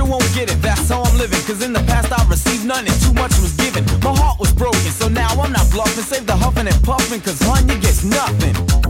sure won't get it, that's how I'm living. Cause in the past I received none and too much was given. My heart was broken, so now I'm not bluffing. Save the huffing and puffing, cause hun, you get nothing.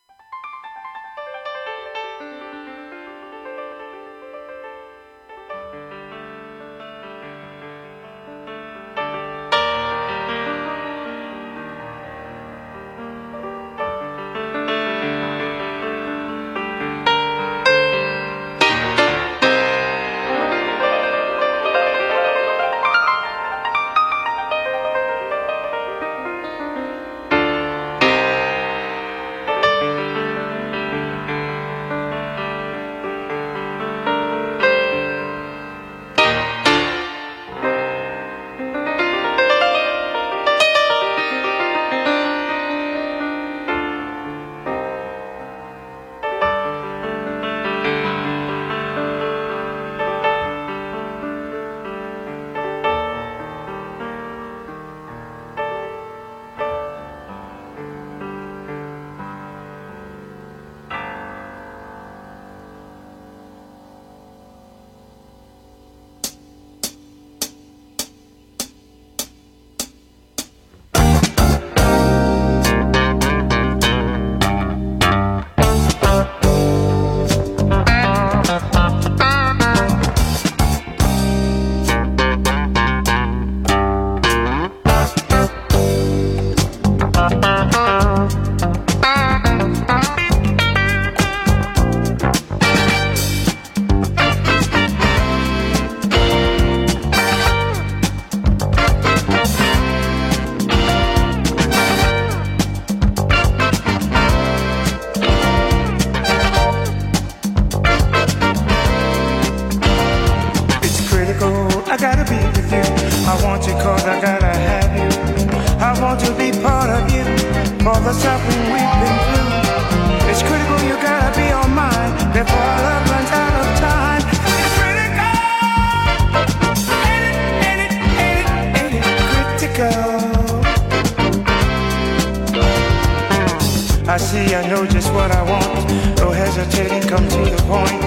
I know just what I want. No hesitating, come to the point.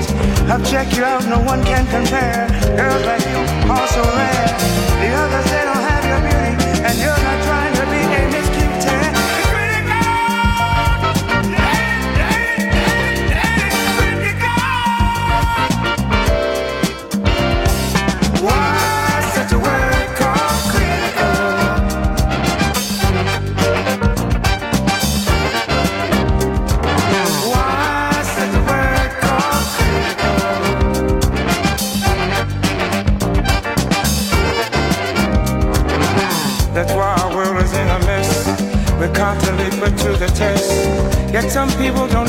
I'll check you out, no one can compare. Girls like you are so rare. The others, they don't have your beauty, and you're Yet some people don't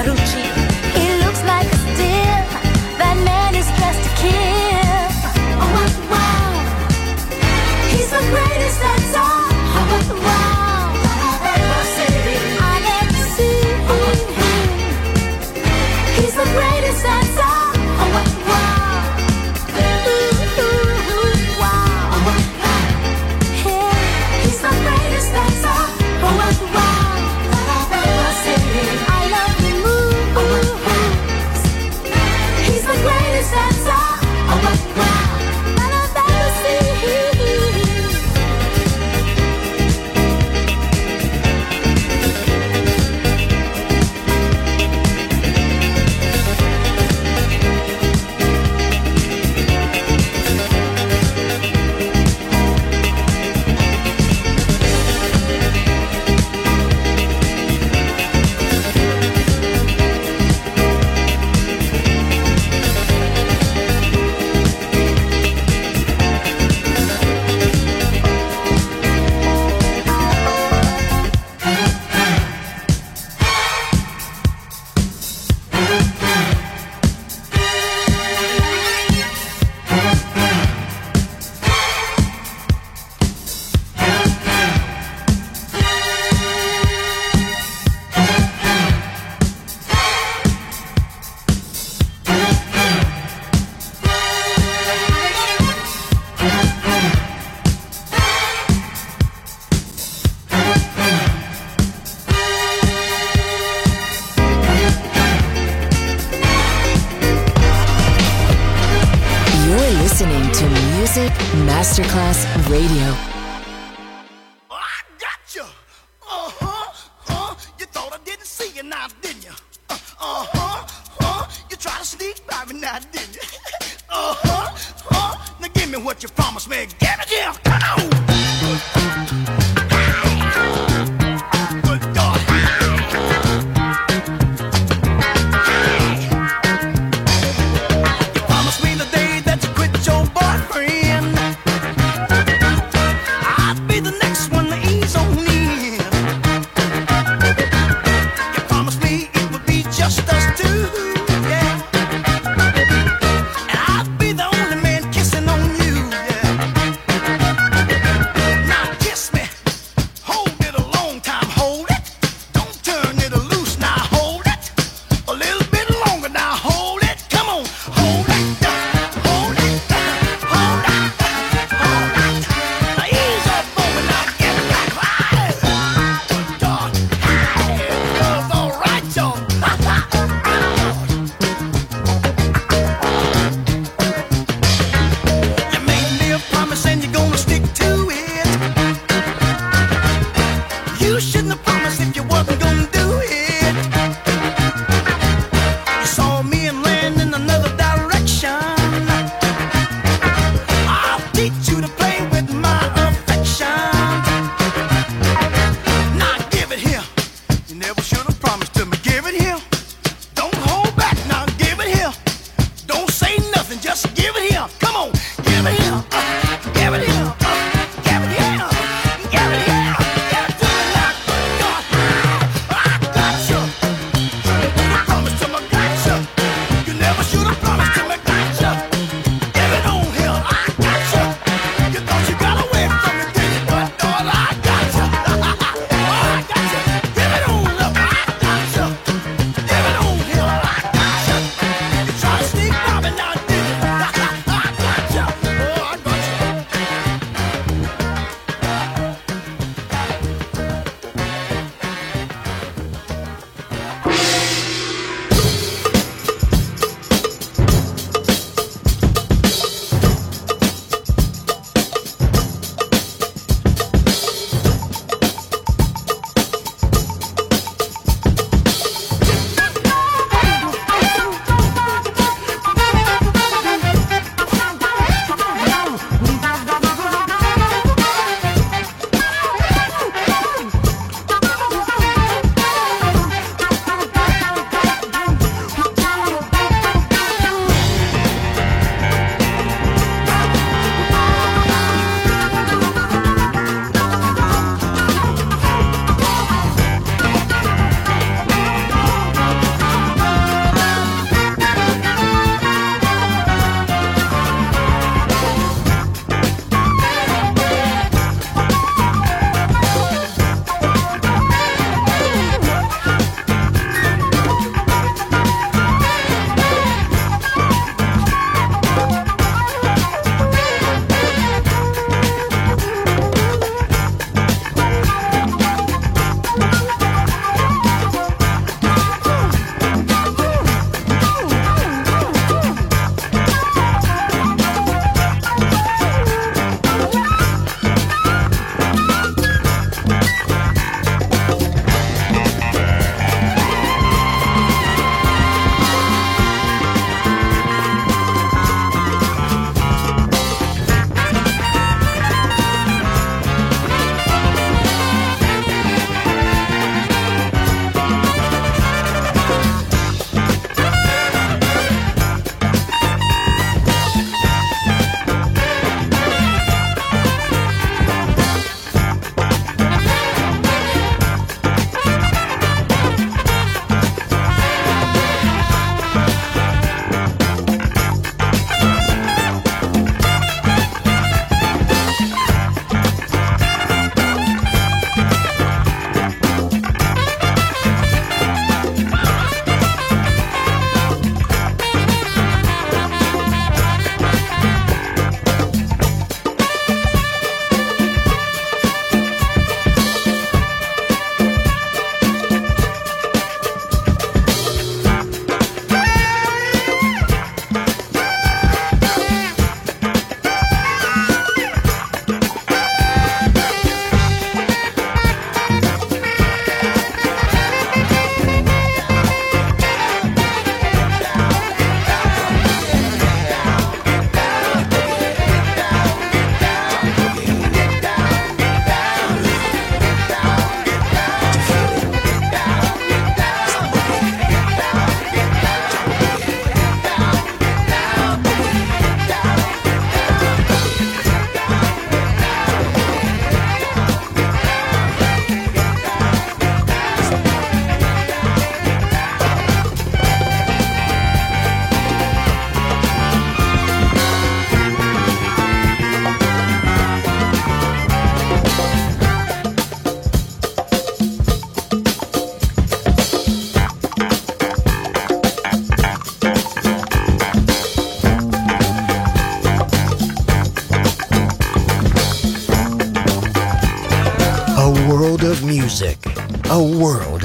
quero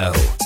Now,